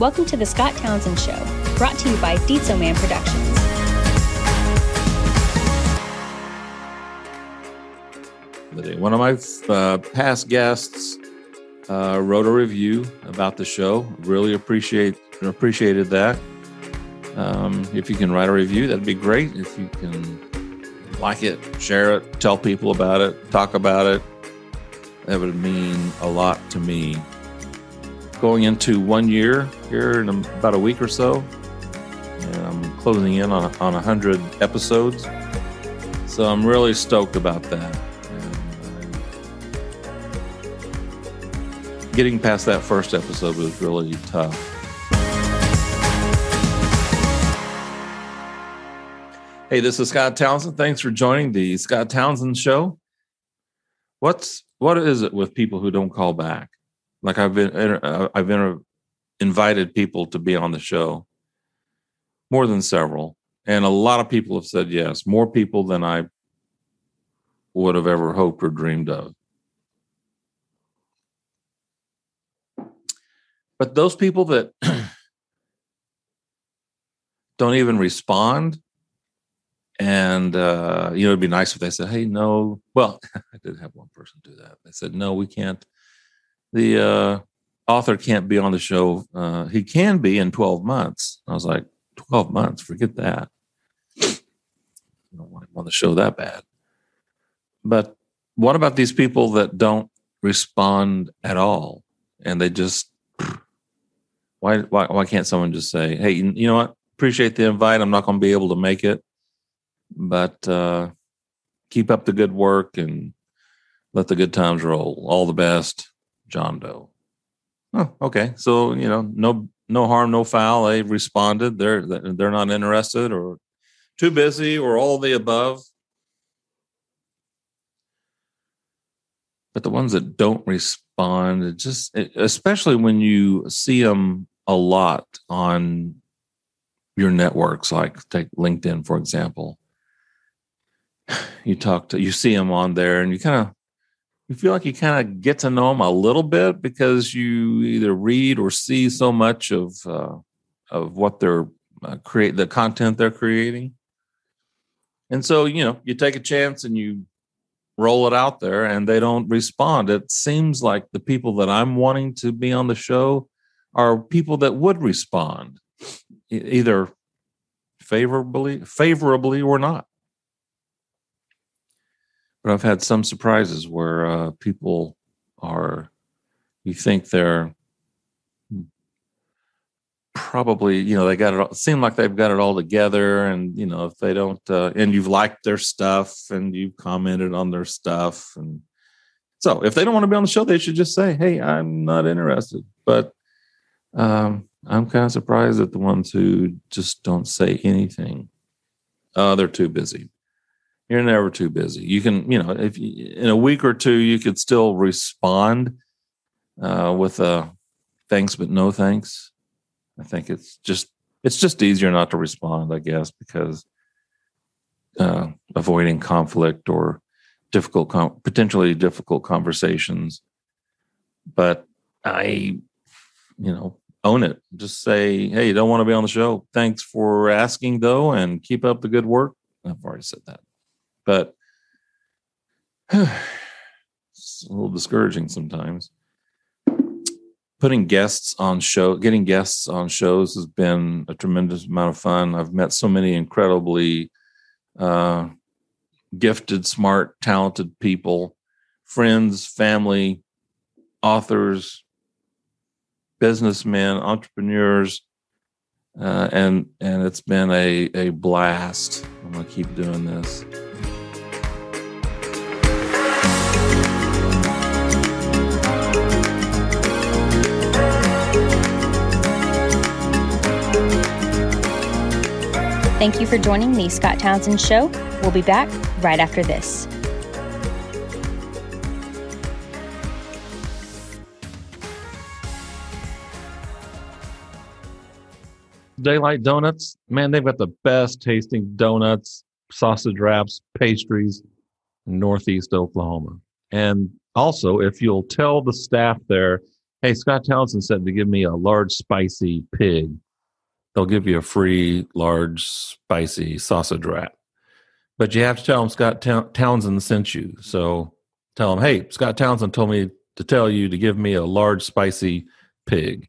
Welcome to the Scott Townsend Show, brought to you by Dietzo Man Productions. One of my uh, past guests uh, wrote a review about the show. Really appreciate appreciated that. Um, if you can write a review, that'd be great. If you can like it, share it, tell people about it, talk about it, that would mean a lot to me. Going into one year here in about a week or so, and I'm closing in on on hundred episodes, so I'm really stoked about that. And, getting past that first episode was really tough. Hey, this is Scott Townsend. Thanks for joining the Scott Townsend Show. What's what is it with people who don't call back? Like I've been, uh, I've been invited people to be on the show, more than several, and a lot of people have said yes, more people than I would have ever hoped or dreamed of. But those people that don't even respond and uh, you know, it'd be nice if they said, "Hey, no." Well, I did have one person do that. They said, "No, we can't. The uh, author can't be on the show. Uh, he can be in twelve months." I was like, 12 months? Forget that. I don't want him on the show that bad." But what about these people that don't respond at all, and they just why why why can't someone just say, "Hey, you know what? Appreciate the invite. I'm not going to be able to make it." but uh, keep up the good work and let the good times roll. All the best, John Doe. Oh, okay. So you know, no no harm, no foul. They responded. They're they're not interested or too busy or all the above. But the ones that don't respond, it just especially when you see them a lot on your networks, like take LinkedIn for example you talk to you see them on there and you kind of you feel like you kind of get to know them a little bit because you either read or see so much of uh, of what they're uh, create the content they're creating? And so you know you take a chance and you roll it out there and they don't respond. It seems like the people that i'm wanting to be on the show are people that would respond either favorably favorably or not but I've had some surprises where uh, people are, you think they're probably, you know, they got it, all, seem like they've got it all together. And, you know, if they don't, uh, and you've liked their stuff and you've commented on their stuff. And so if they don't want to be on the show, they should just say, hey, I'm not interested. But um, I'm kind of surprised at the ones who just don't say anything. Uh, they're too busy you're never too busy. You can, you know, if you, in a week or two, you could still respond uh, with a thanks but no thanks. I think it's just it's just easier not to respond, I guess, because uh, avoiding conflict or difficult, com- potentially difficult conversations. But I, you know, own it. Just say, hey, you don't want to be on the show. Thanks for asking, though, and keep up the good work. I've already said that but it's a little discouraging sometimes. Putting guests on show, getting guests on shows has been a tremendous amount of fun. I've met so many incredibly uh, gifted, smart, talented people, friends, family, authors, businessmen, entrepreneurs, uh, and and it's been a a blast. I'm gonna keep doing this. Thank you for joining the Scott Townsend Show. We'll be back right after this. Daylight Donuts, man, they've got the best tasting donuts, sausage wraps, pastries in Northeast Oklahoma. And also, if you'll tell the staff there Hey, Scott Townsend said to give me a large spicy pig. They'll give you a free large spicy sausage wrap. But you have to tell them Scott Townsend sent you. So tell them, hey, Scott Townsend told me to tell you to give me a large spicy pig.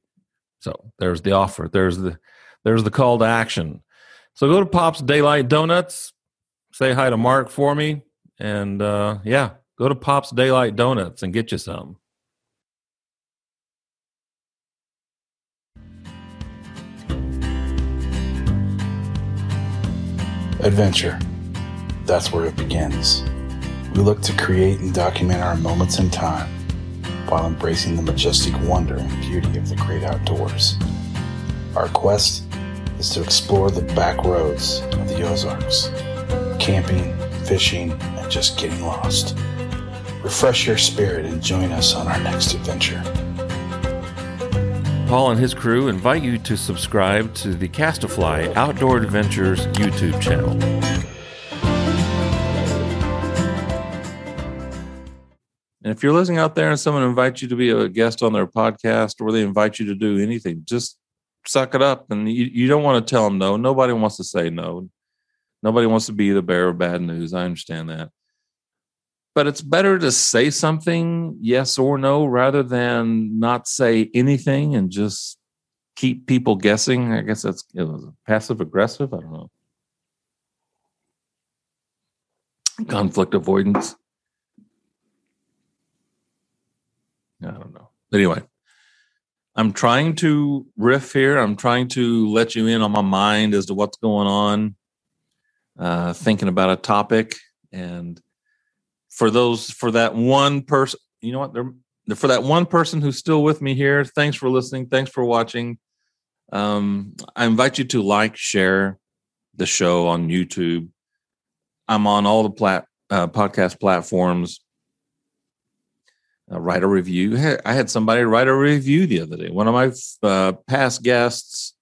So there's the offer. There's the there's the call to action. So go to Pop's Daylight Donuts. Say hi to Mark for me. And uh, yeah, go to Pop's Daylight Donuts and get you some. Adventure. That's where it begins. We look to create and document our moments in time while embracing the majestic wonder and beauty of the great outdoors. Our quest is to explore the back roads of the Ozarks, camping, fishing, and just getting lost. Refresh your spirit and join us on our next adventure. Paul and his crew invite you to subscribe to the Castafly Outdoor Adventures YouTube channel. And if you're listening out there and someone invites you to be a guest on their podcast or they invite you to do anything, just suck it up. And you, you don't want to tell them no. Nobody wants to say no. Nobody wants to be the bearer of bad news. I understand that but it's better to say something yes or no rather than not say anything and just keep people guessing. I guess that's you know, passive aggressive. I don't know. Conflict avoidance. I don't know. Anyway i'm trying to riff here. I'm trying to let you in on my mind as to what's going on uh, thinking about a topic and for those for that one person you know what? They're for that one person who's still with me here thanks for listening thanks for watching. Um, i invite you to like share the show on youtube. I'm on all the plat, uh, podcast platforms. Uh, write a review. I had somebody write a review the other day. One of my uh, past guests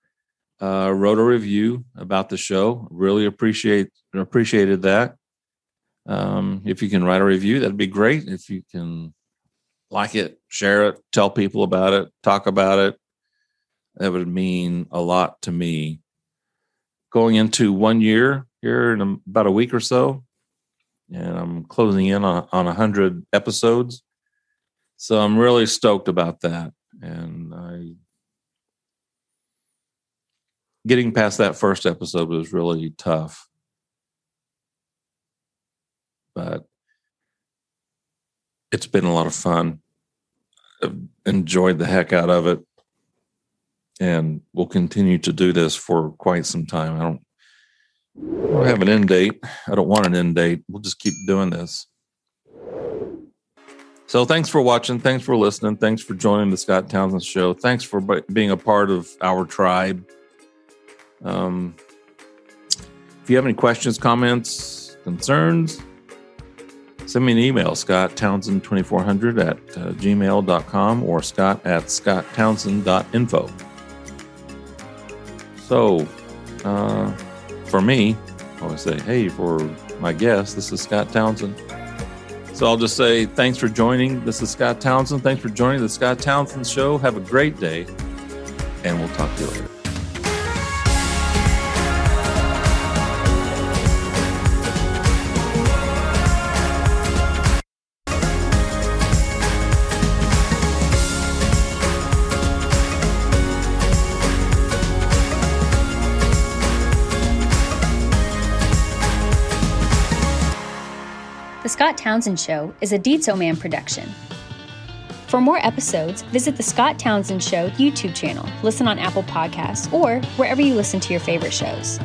uh, wrote a review about the show. Really appreciate appreciated that um, if you can write a review, that'd be great. If you can like it, share it, tell people about it, talk about it, that would mean a lot to me. Going into one year here in about a week or so, and I'm closing in on on hundred episodes, so I'm really stoked about that. And I getting past that first episode was really tough but it's been a lot of fun. I've enjoyed the heck out of it. And we'll continue to do this for quite some time. I don't, I don't have an end date. I don't want an end date. We'll just keep doing this. So thanks for watching. Thanks for listening. Thanks for joining the Scott Townsend Show. Thanks for being a part of our tribe. Um, if you have any questions, comments, concerns, send me an email, Scott Townsend2400 at uh, gmail.com or scott at scotttownsend.info. So, uh, for me, I always say, hey, for my guest, this is Scott Townsend. So I'll just say thanks for joining. This is Scott Townsend. Thanks for joining the Scott Townsend Show. Have a great day, and we'll talk to you later. Scott Townsend Show is a Dietzo Man production. For more episodes, visit the Scott Townsend Show YouTube channel, listen on Apple Podcasts, or wherever you listen to your favorite shows.